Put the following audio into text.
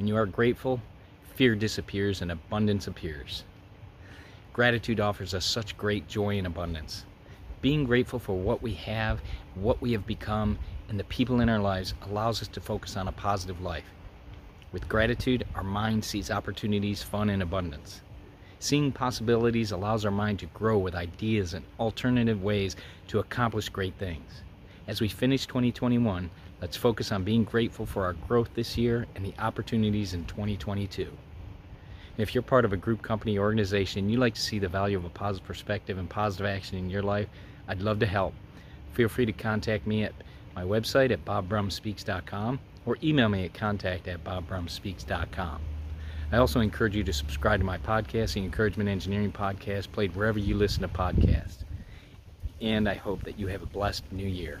When you are grateful, fear disappears and abundance appears. Gratitude offers us such great joy and abundance. Being grateful for what we have, what we have become, and the people in our lives allows us to focus on a positive life. With gratitude, our mind sees opportunities, fun, and abundance. Seeing possibilities allows our mind to grow with ideas and alternative ways to accomplish great things. As we finish 2021, Let's focus on being grateful for our growth this year and the opportunities in 2022. If you're part of a group, company, organization, and you'd like to see the value of a positive perspective and positive action in your life, I'd love to help. Feel free to contact me at my website at bobbrumspeaks.com or email me at contact at bobbrumspeaks.com. I also encourage you to subscribe to my podcast, the Encouragement Engineering Podcast, played wherever you listen to podcasts. And I hope that you have a blessed new year.